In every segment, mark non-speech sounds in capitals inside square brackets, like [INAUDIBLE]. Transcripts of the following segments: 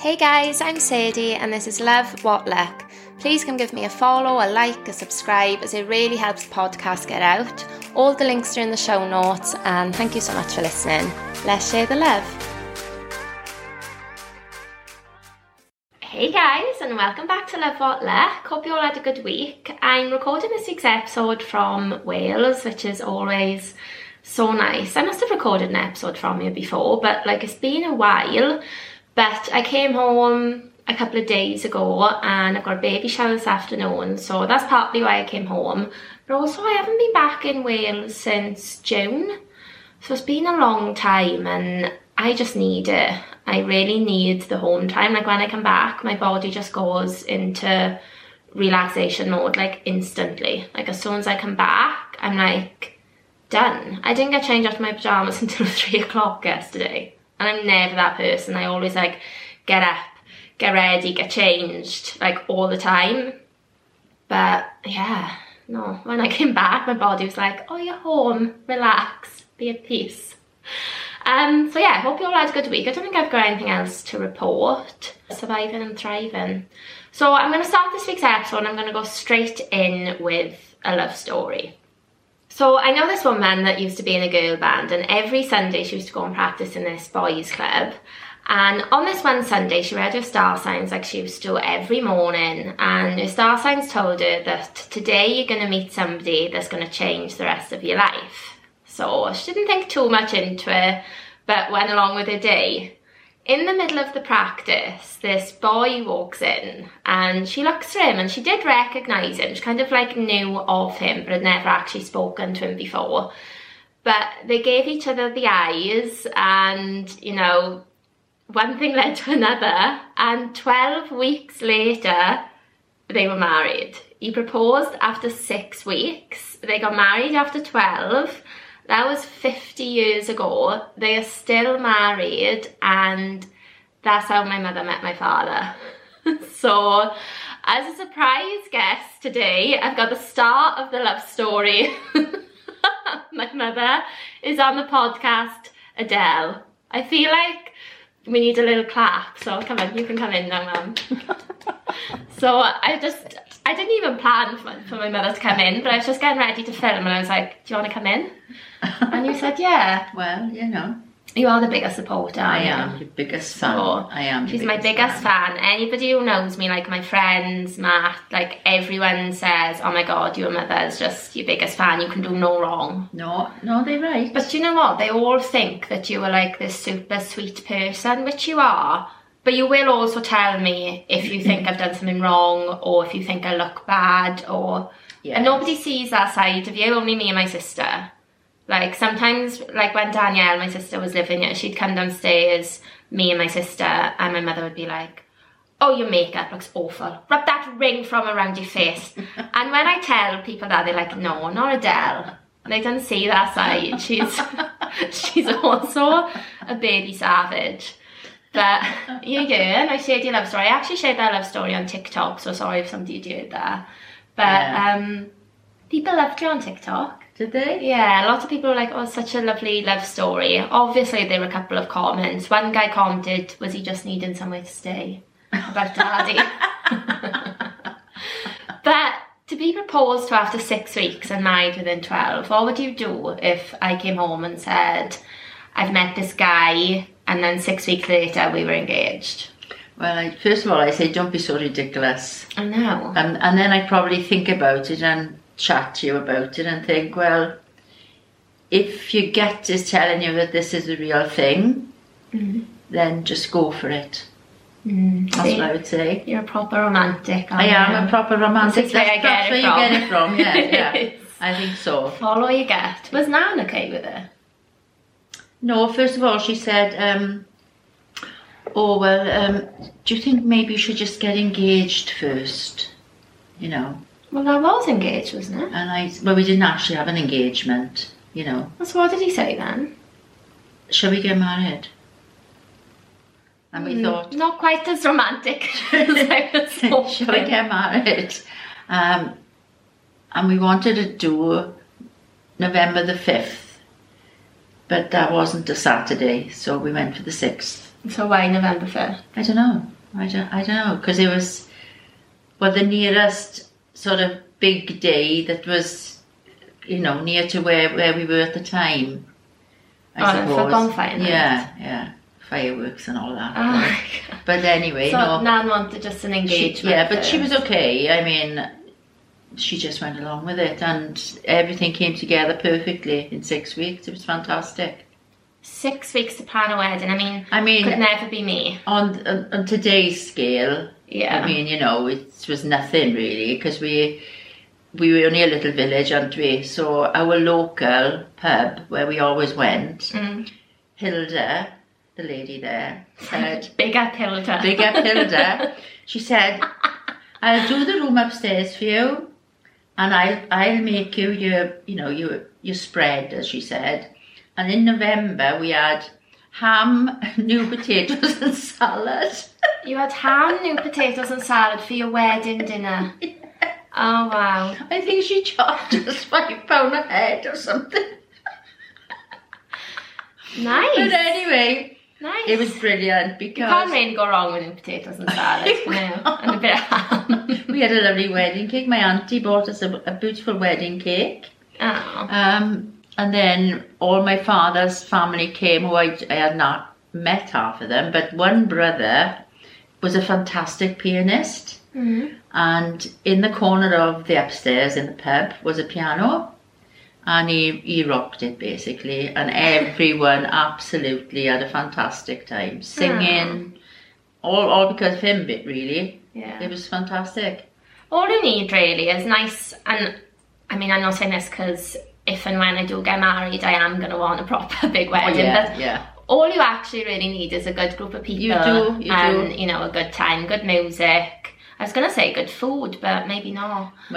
Hey guys, I'm Sadie and this is Love What Luck. Please come give me a follow, a like, a subscribe as it really helps the podcast get out. All the links are in the show notes and thank you so much for listening. Let's share the love. Hey guys and welcome back to Love What Luck. Hope you all had a good week. I'm recording this week's episode from Wales, which is always so nice. I must have recorded an episode from you before, but like it's been a while. But I came home a couple of days ago and I've got a baby shower this afternoon, so that's partly why I came home. But also I haven't been back in Wales since June. So it's been a long time and I just need it. I really need the home time. Like when I come back, my body just goes into relaxation mode like instantly. Like as soon as I come back, I'm like done. I didn't get changed after my pajamas [LAUGHS] until three o'clock yesterday. And I'm never that person. I always like get up, get ready, get changed, like all the time. But yeah, no. When I came back, my body was like, oh, you're home, relax, be at peace. Um, so yeah, I hope you all had a good week. I don't think I've got anything else to report. Surviving and thriving. So I'm going to start this week's episode and I'm going to go straight in with a love story. So I know this woman that used to be in a girl band and every Sunday she used to go and practice in this boys club. And on this one Sunday, she read her star signs like she used to every morning. And her star signs told her that today you're going to meet somebody that's going to change the rest of your life. So she didn't think too much into it, but went along with her day in the middle of the practice, this boy walks in and she looks at him and she did recognise him. She kind of like knew of him but had never actually spoken to him before. But they gave each other the eyes and, you know, one thing [LAUGHS] led to another and 12 weeks later, they were married. He proposed after six weeks. They got married after 12 that was 50 years ago. They are still married and that's how my mother met my father. [LAUGHS] so as a surprise guest today, I've got the start of the love story. [LAUGHS] my mother is on the podcast, Adele. I feel like we need a little clap, so come on, you can come in now, mum. [LAUGHS] so I just, I didn't even plan for, for my mother to come in, but I was just getting ready to film and I was like, do you want to come in? [LAUGHS] and you said, yeah. Well, you know. You are the biggest supporter. I am your biggest fan. So, I am. She's my biggest fan. fan. Anybody who knows me, like my friends, Matt, like everyone says, "Oh my God, your mother's just your biggest fan. You can do no wrong." No, no, they're right. But you know what? They all think that you are like this super sweet person, which you are. But you will also tell me if you think I've done something wrong, or if you think I look bad, or yeah. and nobody sees that side of you. Only me and my sister. Like sometimes, like when Danielle, my sister, was living here, she'd come downstairs, me and my sister, and my mother would be like, oh, your makeup looks awful. Rub that ring from around your face. [LAUGHS] and when I tell people that, they're like, no, not Adele. They don't see that side. She's [LAUGHS] she's also a baby savage. But you yeah, and I shared your love story. I actually shared that love story on TikTok, so sorry if somebody did that. But yeah. um, people loved you on TikTok. Did they? Yeah, a lot of people were like, oh, such a lovely love story. Obviously, there were a couple of comments. One guy commented, was he just needing somewhere to stay? About daddy. [LAUGHS] but to be proposed to after six weeks and married within 12, what would you do if I came home and said, I've met this guy, and then six weeks later we were engaged? Well, I, first of all, I say, don't be so ridiculous. I know. And, and then I probably think about it and chat to you about it and think, well, if your gut is telling you that this is a real thing, mm. then just go for it. Mm. That's See, what I would say. You're a proper romantic. I am a proper romantic. That's, that's, that's where you get it from. Yeah, yeah. [LAUGHS] I think so. Follow your gut. Was Nan okay with it? No, first of all, she said, um, "Oh well, um, do you think maybe you should just get engaged first? You know." Well, I was engaged, wasn't it? And I, well, we didn't actually have an engagement, you know. So what did he say then? Shall we get married? And we mm, thought... Not quite as romantic [LAUGHS] [LAUGHS] as I was Shall we get married? Um, and we wanted to do November the 5th. But that wasn't a Saturday, so we went for the 6th. So why November 1st? I don't know. I don't, I don't know because it was well the nearest sort of big day that was you know near to where where we were at the time. I Oh, for bonfire night. Yeah, yeah, fireworks and all that. Oh. But anyway, So no. Nan wanted just an She, engagement. yeah, but she was okay. I mean, she just went along with it, and everything came together perfectly in six weeks. It was fantastic. Six weeks to plan a wedding. I mean, I mean, could never be me. on on, on today's scale, Yeah. I mean, you know, it was nothing really because we we were only a little village, aren't we? So our local pub where we always went, Mm. Hilda, the lady there, said, [LAUGHS] Big up Hilda. "Big up Hilda." [LAUGHS] she said, "I'll do the room upstairs for you, and I'll I'll make you your you know your your spread," as she said. And in November we had ham, [LAUGHS] new potatoes, and salad. You had ham, new potatoes, and salad for your wedding dinner. [LAUGHS] Oh wow. I think she charged us five pound a head or something. Nice. But anyway, Nice. it was brilliant You can't because really go wrong with potatoes and salad, you? And a bit of ham. [LAUGHS] we had a lovely wedding cake. My auntie bought us a, a beautiful wedding cake. Oh. Um, and then all my father's family came, who I, I had not met half of them, but one brother was a fantastic pianist. Mhm. And in the corner of the upstairs in the pub was a piano. And he, he rocked it basically. And everyone absolutely had a fantastic time. Singing. Hmm. All, all because of him, bit really. Yeah. It was fantastic. All you need really is nice, and I mean, I'm not saying this because if and when I do get married, I am going to want a proper [LAUGHS] big Oh, wedding. yeah, But yeah. all you actually really need is a good group of people. You do, you and, do. you know, a good time, good music. I was going to say good food, but maybe not. [LAUGHS]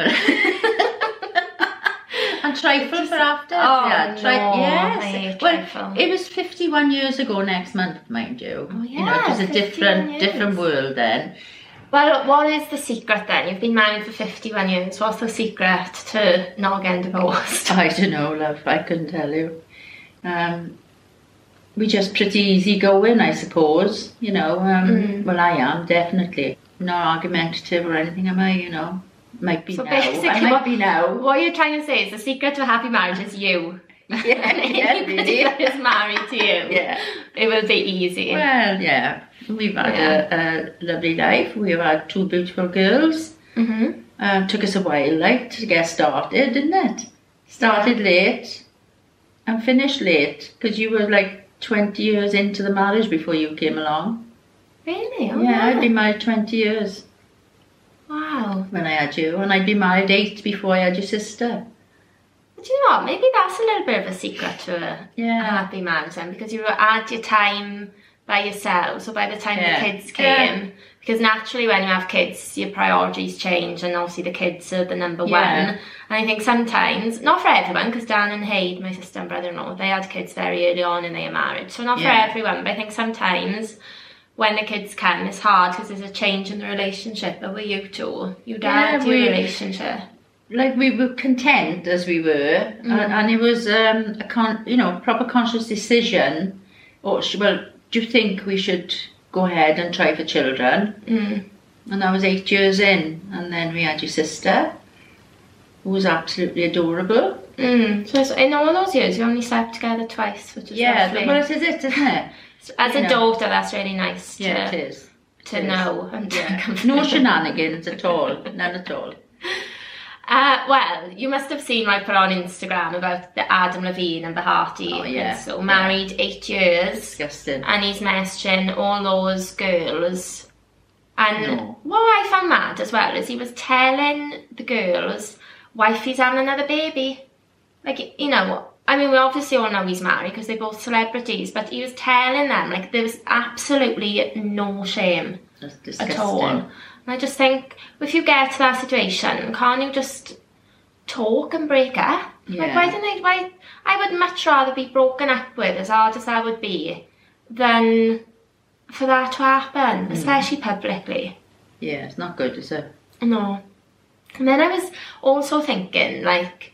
And trifle for after. Oh, yeah, tri- no, yes. Well, trifle. it was 51 years ago next month, mind you. Oh, You know, it was a different, years. different world then. Well, what is the secret then? You've been married for 51 years. What's the secret to not getting divorced? [LAUGHS] I don't know, love. I couldn't tell you. Um, we just pretty easy going, I suppose. You know, um, Mm. well, I am definitely not argumentative or anything, am I? You know, might be So now. basically I might what- be now. What you're trying to say is the secret to a happy marriage is you. [LAUGHS] Yeah, yeah, really. [LAUGHS] that is married to you, Yeah. it will be easy. Well, yeah, we've had a, a lovely life. We've had two beautiful girls. hmm Um, took us a while, like, to get started, didn't it? Started late and finished late because you were like 20 years into the marriage before you came along. Really? Oh, yeah, I'd been married 20 years Wow. when I had you, and I'd been married eight before I had your sister. But you know what? Maybe that's a little bit of a secret to a, Yeah. happy marriage then, because you had your time by yourself. So by the time Yeah. the kids came, Yeah. because naturally when you have kids, your priorities change, and obviously the kids are the number Yeah. one. And I think sometimes, not for everyone, because Dan and Haid, my sister and brother-in-law, they had kids very early on and they are married. So not for everyone, but I think sometimes when the kids come, it's hard because there's a change in the relationship. But with you two, you Yeah, dad, your we- relationship. Like we were content as we were, Mm. and, and it was um, a con- you know proper conscious decision. Or well, do you think we should go ahead and try for children? Mm. And I was eight years in, and then we had your sister, who was absolutely adorable. Mm. So in all those years, you only slept together twice, which is Yeah, lovely. well, it is it, isn't it? As you a know. daughter, that's really nice to, Yeah, it is. to it is. know. And Yeah. No shenanigans at all, none at all. [LAUGHS] Uh, well, you must have seen what I put on Instagram about the Adam Levine and the Behati. Oh, yeah. So married eight years, Disgusting. and he's messaging all those girls. And No. what I found mad as well is he was telling the girls, wifey's having another baby. Like, you know, I mean, we obviously all know he's married because they're both celebrities, but he was telling them, like, there was absolutely no shame at all. And I just think, if you get to that situation, can't you just talk and break up? Like, why didn't I? Why I would much rather be broken up with, as hard as I would be, than for that to happen, Hmm. especially publicly. Yeah, it's not good, is it? No. And then I was also thinking, like,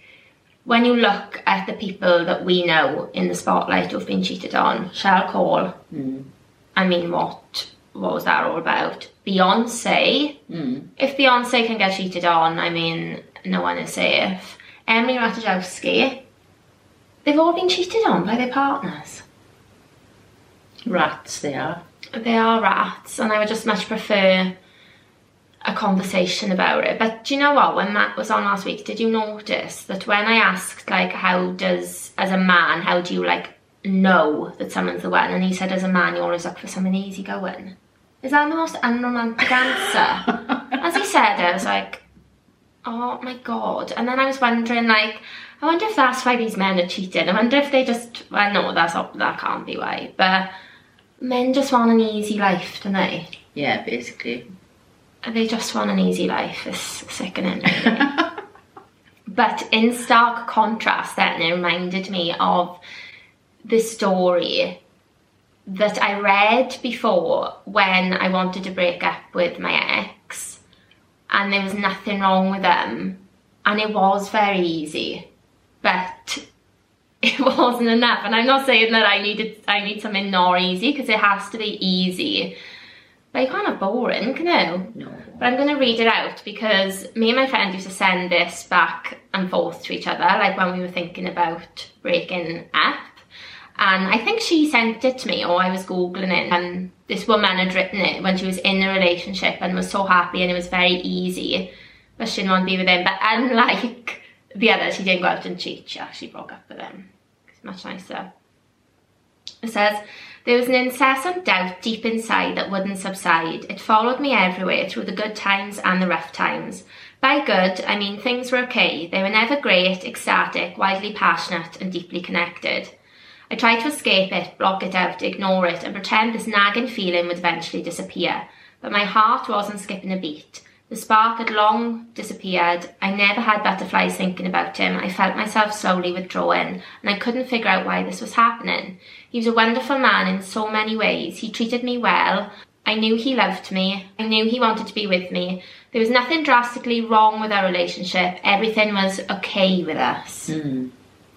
when you look at the people that we know in the spotlight who've been cheated on, Cheryl Cole Mm. I mean, what what was that all about? Beyonce. Mm. If Beyonce can get cheated on, I mean, no one is safe. Emily Ratajkowski. They've all been cheated on by their partners. Rats they are. They are rats, and I would just much prefer a conversation about it. But do you know what? When Matt was on last week, did you notice that when I asked, like, how does, as a man, how do you, like, know that someone's the one? And he said, as a man, you always look for someone easygoing. Is that the most unromantic answer? [LAUGHS] as he said it, I was like, oh my god. And then I was wondering, like, I wonder if that's why these men are cheating. I wonder if they just, well, no, that's not, that can't be why. But men just want an easy life, don't they? Yeah, basically. They just want an easy life. It's sickening, really. but in stark contrast, then it reminded me of the story that I read before when I wanted to break up with my ex, and there was nothing wrong with them, and it was very easy, but [LAUGHS] it wasn't enough. And I'm not saying that I needed I need something not easy because it has to be easy. But you can't have boring, can you? No. But I'm going to read it out because me and my friend used to send this back and forth to each other, like when we were thinking about breaking up. And I think she sent it to me, or I was Googling it, and this woman had written it when she was in a relationship and was so happy and it was very easy, but she didn't want to be with him. But unlike [LAUGHS] the other, she didn't go out and cheat, she actually broke up with him. It's much nicer. It says, there was an incessant doubt deep inside that wouldn't subside. It followed me everywhere through the good times and the rough times. By good, I mean things were okay. They were never great, ecstatic, wildly passionate, and deeply connected. I tried to escape it, block it out, ignore it, and pretend this nagging feeling would eventually disappear. But my heart wasn't skipping a beat. The spark had long disappeared. I never had butterflies thinking about him. I felt myself slowly withdrawing, and I couldn't figure out why this was happening. He was a wonderful man in so many ways. He treated me well. I knew he loved me. I knew he wanted to be with me. There was nothing drastically wrong with our relationship. Everything was okay with us. Mm.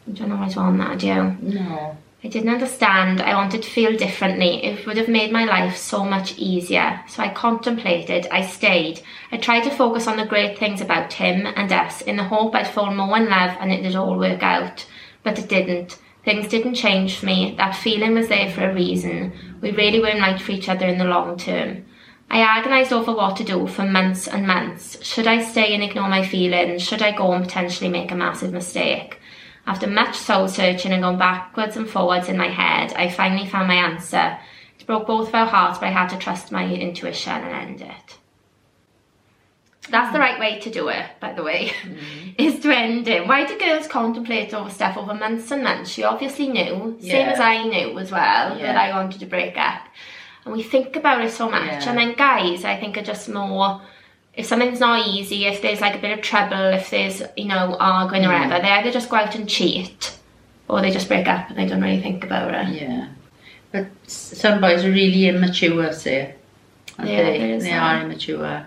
I don't know what's wrong that, do you? No. I didn't understand. I wanted to feel differently. It would have made my life so much easier. So I contemplated. I stayed. I tried to focus on the great things about him and us in the hope I'd fall more in love and it'd all work out. But it didn't. Things didn't change for me. That feeling was there for a reason. We really weren't right for each other in the long term. I agonised over what to do for months and months. Should I stay and ignore my feelings? Should I go and potentially make a massive mistake? After much soul searching and going backwards and forwards in my head, I finally found my answer. It broke both of our hearts, but I had to trust my intuition and end it. That's the right way to do it, by the way, mm-hmm. [LAUGHS] is to end it. Why do girls contemplate over stuff over months and months? She obviously knew, same as I knew as well, Yeah. that I wanted to break up. And we think about it so much. Yeah. And then guys, I think, are just more if something's not easy, if there's like a bit of trouble, if there's, you know, arguing or Mm. whatever, they either just go out and cheat or they just break up and they don't really think about it. Yeah. But some boys are really immature, say. Yeah, they? they are immature.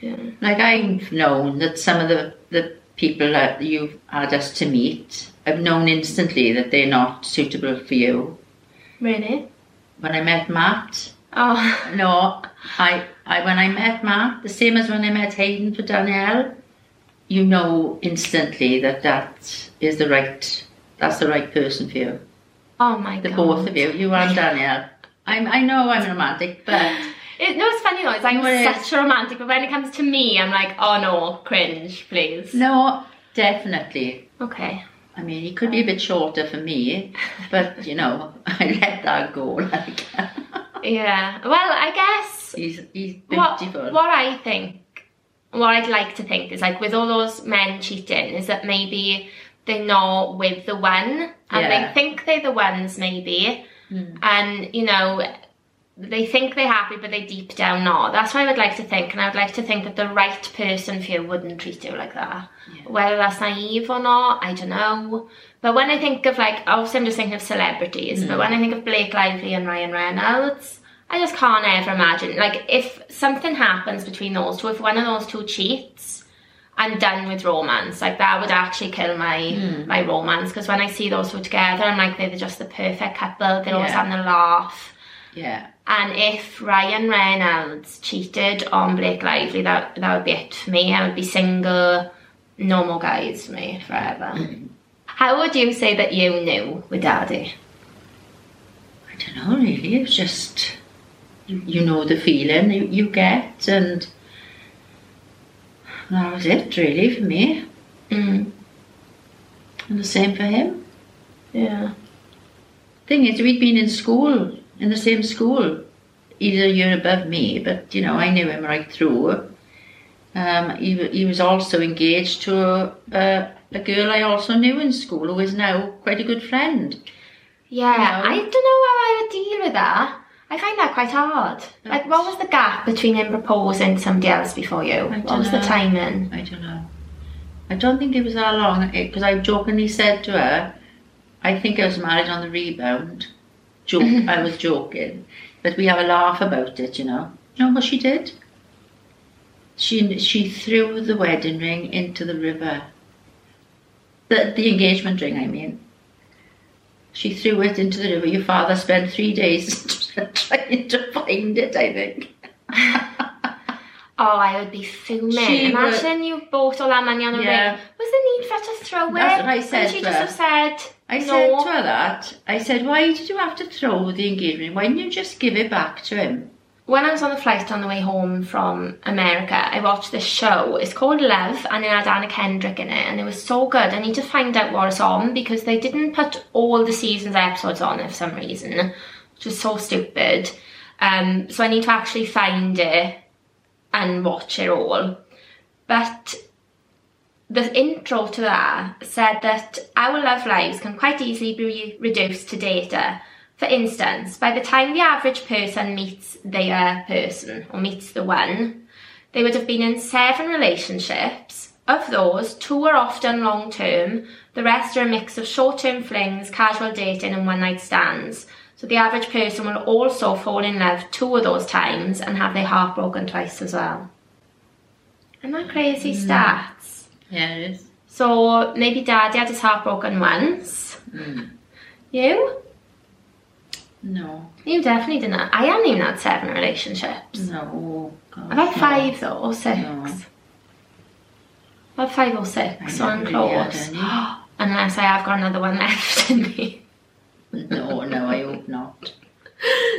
Yeah. Like I've known that some of the, the people that you've had us to meet, I've known instantly that they're not suitable for you. Really? When I met Matt, Oh, no, I, I when I met Matt, the same as when I met Hayden for Danielle, you know instantly that that is the right, that's the right person for you. oh my god. The god. both of you, you and Danielle. I'm, I know I'm romantic, but [SIGHS] It, no, it's funny though. It's it such a romantic, but when it comes to me, I'm like, oh no, cringe, please. no, definitely. Okay. I mean, he could be a bit shorter for me, but you know, [LAUGHS] I let that go. Like, [LAUGHS] Yeah. Well, I guess he's he's what, what I think, what I'd like to think is like with all those men cheating, is that maybe they're not with the one, and Yeah. they think they're the ones, maybe, Mm. and you know. They think they're happy, but they deep down not. That's what I would like to think, and I would like to think that the right person for you wouldn't treat you like that. Yeah. Whether that's naive or not, I don't know. But when I think of like, obviously I'm just thinking of celebrities, but mm. when I think of Blake Lively and Ryan Reynolds, I just can't ever imagine. Like, if something happens between those two, if one of those two cheats, I'm done with romance. Like, that would actually kill my mm. my romance. Because when I see those two together, I'm like, they're just the perfect couple. They're always Yeah. having a laugh. Yeah, And if Ryan Reynolds cheated on Blake Lively, that that would be it for me. I would be single, no more guys for me forever. How would you say that you knew with Daddy? I don't know really. It's just you, you know the feeling you, you get, and that was it really for me. Mm. And the same for him. Yeah. Thing is, we'd been in school in the same school. He's a year above me, but you know I knew him right through. Um, he, he was also engaged to a, a, a girl I also knew in school who is now quite a good friend. Yeah, You know? I don't know how I would deal with that. I find that quite hard. Like, what was the gap between him proposing to somebody else before you? What was the timing? I don't know. I don't think it was that long because I jokingly said to her, I think I was married on the rebound. Joke, mm-hmm. I was joking, but we have a laugh about it, you know. You know what she did? She she threw the wedding ring into the river. The the engagement ring, I mean. She threw it into the river. Your father spent three days [LAUGHS] trying to find it. I think. [LAUGHS] Oh, I would be fuming. She would- Imagine you bought all that money on a Yeah. ring. Was there need for her to throw it? That's what I said Couldn't she just have said, I no. said to her that. I said, why did you have to throw the engagement? Why didn't you just give it back to him? When I was on the flight on the way home from America, I watched this show. It's called Love, and it had Anna Kendrick in it, and it was so good. I need to find out what it's on because they didn't put all the season's and episodes on it for some reason, which was so stupid. Um, so I need to actually find it and watch it all. But the intro to that said that our love lives can quite easily be reduced to data. For instance, by the time the average person meets their person or meets the one, they would have been in seven relationships. Of those, two are often long term, the rest are a mix of short term flings, casual dating, and one night stands. So the average person will also fall in love two of those times and have their heart broken twice as well. Isn't that crazy mm. stats? Yeah, it is. So maybe daddy had his heart broken once. Mm. You? No, You definitely didn't. I haven't even had seven relationships. no. God, I've had no. five though, or six. No. I've had five or six, so I'm really close. [GASPS] Unless I have got another one [LAUGHS] left in me. No, no, I hope not. [LAUGHS]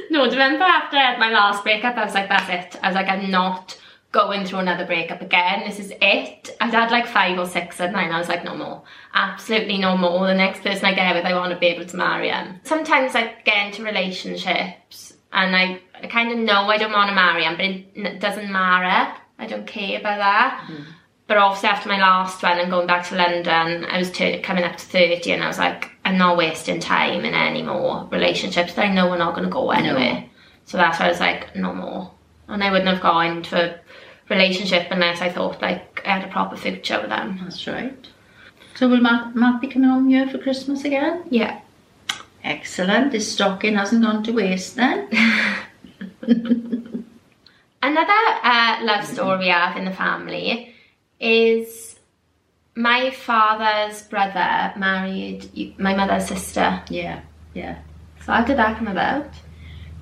No, do you remember after I had my last breakup, I was like, that's it. I was like, I'm not going through another breakup again. This is it. I'd had like five or six and then I was like, no more. Absolutely no more. The next person I get with, I want to be able to marry him. Sometimes I get into relationships and I, I kind of know I don't want to marry him, but it doesn't matter. I don't care about that. Mm-hmm. But obviously after my last one and going back to London, I was coming up to 30 and I was like, I'm not wasting time in any more relationships that I know we're not going to go anywhere. So that's why I was like, no more. And I wouldn't have gone a relationship unless I thought like I had a proper future with them. That's right. So will Matt, Matt be coming home here for Christmas again? Yeah. Excellent. This stocking hasn't gone to waste then. [LAUGHS] Another uh, love story we have in the family is my father's brother married my mother's sister. yeah, yeah. So how did that come about?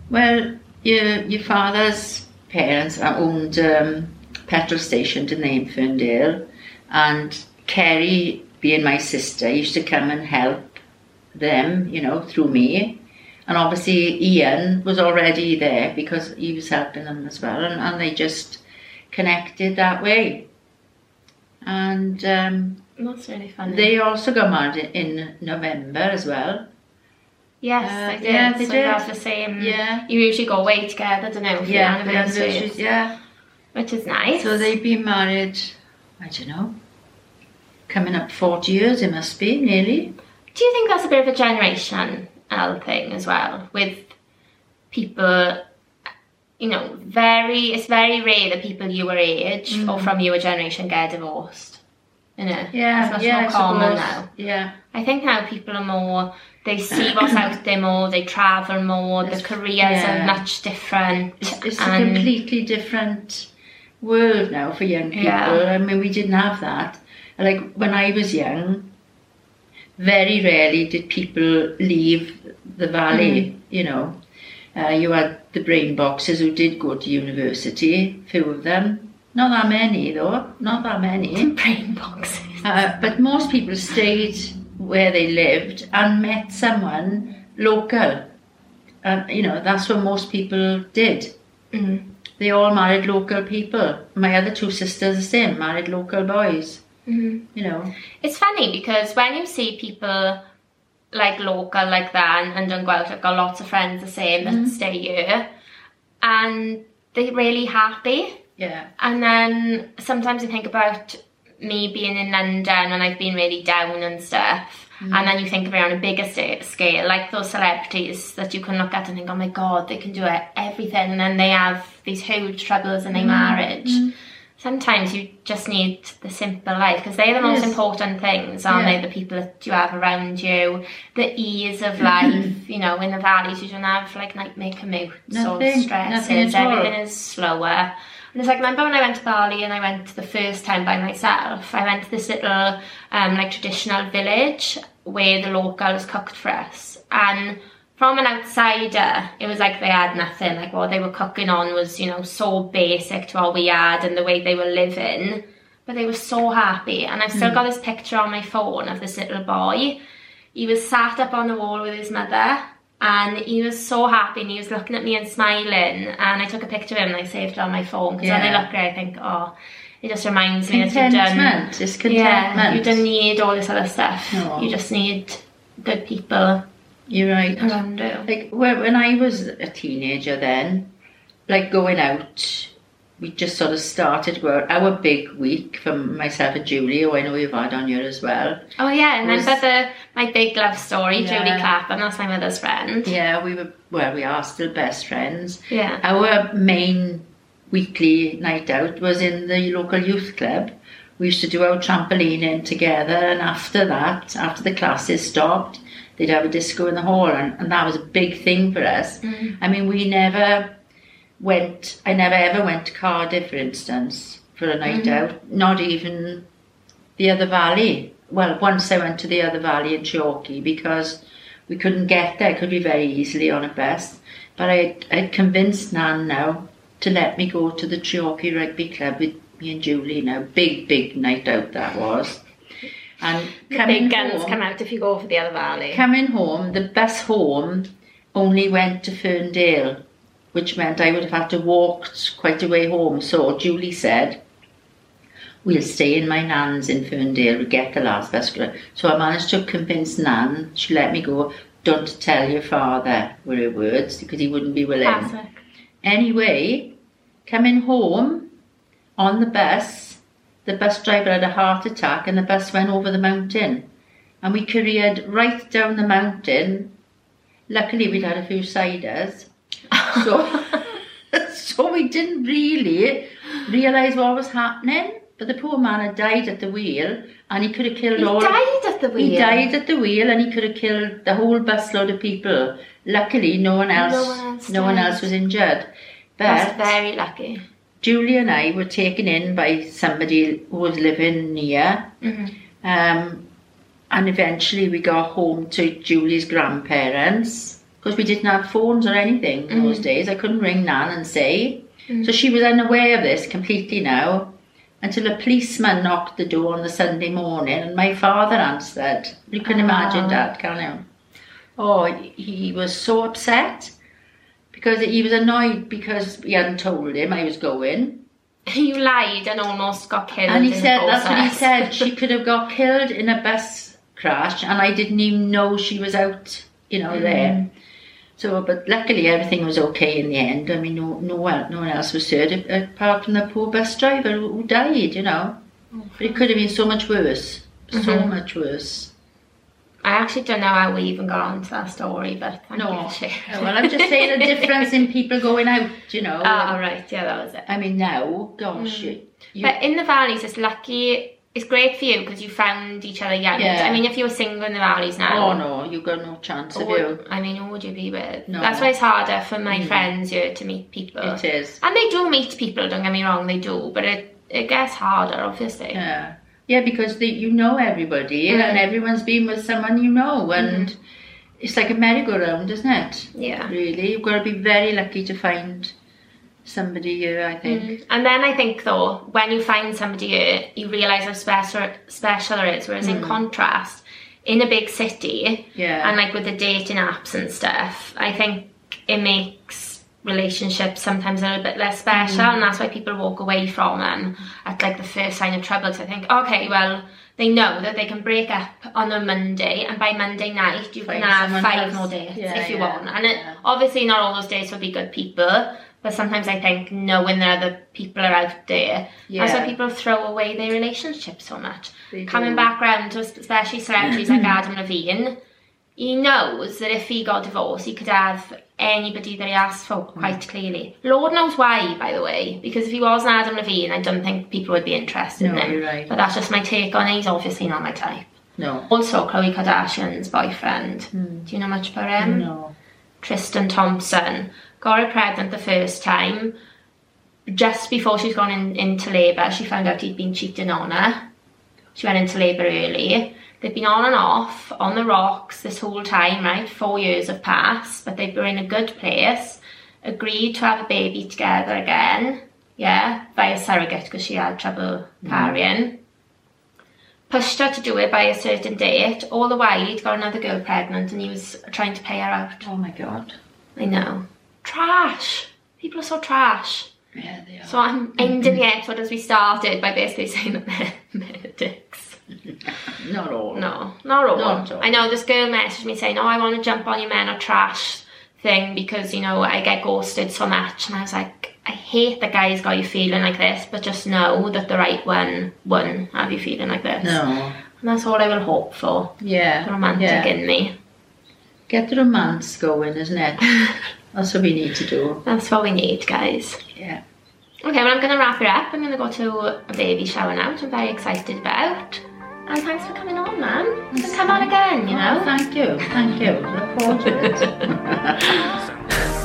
Well, your your father's parents owned um, petrol station, didn't they, Ferndale? And Kerry, being my sister, used to come and help them, you know, through me. And obviously Ian was already there because he was helping them as well, and, and they just connected that way. And um, That's really funny. they also got married in November as well. yes, Uh, they did. yeah, they so did. the same. Yeah. You usually go away together, don't know, for Yeah, the anniversaries, yeah. Which is nice. So they've been married, I don't know, coming up 40 years it must be, nearly. Do you think that's a bit of a generational thing as well? With people, you know, very, it's very rare that people your age or mm. from your generation get divorced. You know, it's much yeah, more common now. Yeah, I think now people are more, they see what's out there more, they travel more, the careers yeah. are much different. it's, it's a completely different world now for young people. Yeah. I mean, we didn't have that. Like when I was young, very rarely did people leave the valley, Mm. you know. Uh, you had the brain boxes who did go to university, few of them. Not that many though, not that many. [LAUGHS] Brain boxes. Uh, but most people stayed where they lived and met someone local. And you know, that's what most people did. Mm. They all married local people. My other two sisters the same, married local boys. Mm. You know. It's funny because when you see people like local like that and, and Dungwelt, I've got lots of friends the same that stay here and they're really happy. Yeah. And then sometimes I think about me being in London and I've been really down and stuff. And then you think of it on a bigger scale, like those celebrities that you can look at and think, oh my god, they can do it, everything. And then they have these huge troubles in their marriage. Sometimes you just need the simple life because they're the most Yes. important things, aren't Yeah. they? The people that you have around you, the ease of life. [CLEARS THROAT] you know, in the valleys, you don't have like nightmare commutes or Nothing, stresses. at all. Everything is slower. And it's like, remember when I went to Bali and I went the first time by myself? I went to this little, um, like traditional village where the locals cooked for us. And from an outsider, it was like they had nothing. Like what they were cooking on was, you know, so basic to what we had and the way they were living. But they were so happy. And I've still hmm. got this picture on my phone of this little boy. He was sat up on the wall with his mother and he was so happy and he was looking at me and smiling and I took a picture of him and I saved it on my phone because when I Yeah. look at it I think oh it just reminds me that you've done Contentment. Yeah you don't need all this other stuff No. you just need good people You're right. around you Like when I was a teenager, then, like going out, we just sort of started. Our big week for myself and Julie, who I know you've had on here as well. oh yeah and Was- remember the my big love story Yeah. Julie Clapham that's my mother's friend Yeah, we were well, we are still best friends. yeah Our main weekly night out was in the local youth club. We used to do our trampolining together, and after that, after the classes stopped, they'd have a disco in the hall, and, and that was a big thing for us. Mm. I mean, we never went, I never ever went to Cardiff, for instance, for a night mm. out, not even the other valley. Well, once I went to the other valley in Chalky because we couldn't get there, could be very easily on a bus. But I I'd convinced Nan now to let me go to the Chalky Rugby Club with me and Julie now. Big, big night out that was. And the coming big guns home, come out if you go for the other valley coming home, the bus home only went to Ferndale, which meant I would have had to walk quite a way home. So Julie said, We'll stay in my nan's in Ferndale, we get the last bus. So I managed to convince Nan, she let me go, don't tell your father, were her words, because he wouldn't be willing. classic Anyway, coming home on the bus, the bus driver had a heart attack and the bus went over the mountain. And we careered right down the mountain. Luckily, we'd had a few ciders. [LAUGHS] So, [LAUGHS] so we didn't really realise what was happening. But the poor man had died at the wheel and he could have killed he all died at the wheel he died at the wheel and he could have killed the whole busload of people. Luckily, no one else, No one else no one else was injured. That's But very lucky Julie and I were taken in by somebody who was living near, Mhm. um, and eventually we got home to Julie's grandparents because we didn't have phones or anything in those days. I couldn't ring Nan and say. So she was unaware of this completely now until a policeman knocked the door on the Sunday morning and my father answered. You can imagine Ah. that, can you? Oh, he was so upset because he was annoyed because he hadn't told him I was going. you lied and almost got killed And he said, that's what he said. She could have got killed in a bus crash and I didn't even know she was out, you know, there. So, but luckily everything was okay in the end. I mean, no, no one, no one else was hurt apart from the poor bus driver who died, you know. But it could have been so much worse, so Mhm. much worse. I actually don't know how we even got onto that story, but thank No. you for sharing. Well, I'm just saying the difference in people going out, you know. All right, yeah, that was it. I mean, now, gosh, you, you, But in the valleys, it's lucky. It's great for you because you found each other young. Yeah. I mean, if you were single in the valleys now, oh no, you got no chance of you. I mean, who would you be with? No. That's why it's harder for my Mm. friends here to meet people. It is. And they do meet people. Don't get me wrong, they do, but it it gets harder, obviously. Yeah, yeah, because the, you know everybody, Mm. and everyone's been with someone you know, and it's like a merry-go-round, isn't it? Yeah. Really, you've got to be very lucky to find somebody here. I think. Mm. And then I think though, when you find somebody here, you realise how special special it is. Whereas in contrast, in a big city, Yeah. and like with the dating apps and stuff, I think it makes relationships sometimes a little bit less special, mm. and that's why people walk away from them at like the first sign of trouble. Because I think, okay, well, they know that they can break up on a Monday, and by Monday night you Find can have five else. more dates Yeah, if you yeah, want. And it, yeah. obviously, not all those dates will be good people. But sometimes I think knowing that other people are out there, that's why people throw away their relationships so much. They Coming do. back round to especially celebrities like [CLEARS THROAT] Adam Levine, he knows that if he got divorced, he could have anybody that he asked for quite mm. clearly. Lord knows why, by the way, because if he wasn't Adam Levine, I don't think people would be interested No, in him. right. But that's just my take on it. He's obviously not my type. No. Also, Khloe Kardashian's boyfriend. Hmm. Do you know much about him? No. Tristan Thompson got her pregnant the first time. Just before she was going in, into labour, she found out he'd been cheating on her. She went into labour early. They've been on and off on the rocks this whole time, right? Four years have passed, but they were in a good place. Agreed to have a baby together again, yeah, via surrogate because she had trouble mm-hmm. carrying. Pushed her to do it by a certain date. All the while, he'd got another girl pregnant and he was trying to pay her out. Oh my god. I know. Trash. People are so trash. Yeah, they are. So I'm ending the episode as we started by basically saying that they're, [LAUGHS] they're dicks. [LAUGHS] Not all. No, not all. Not all. I know this girl messaged me saying, "Oh, I want to jump on your men are trash thing because you know I get ghosted so much," and I was like, "I hate that guys got you feeling like this, but just know that the right one won have you feeling like this." No. and that's all I will hope for. Yeah. The romantic yeah. in me. Get the romance going, isn't it? [LAUGHS] That's what we need to do. That's what we need, guys. Yeah. Okay, well, I'm going to wrap it up. I'm going to go to a baby shower now, which I'm very excited about. And thanks for coming on, man. Can come on again, you Oh, know. thank you. Thank you. Look forward to it. [LAUGHS]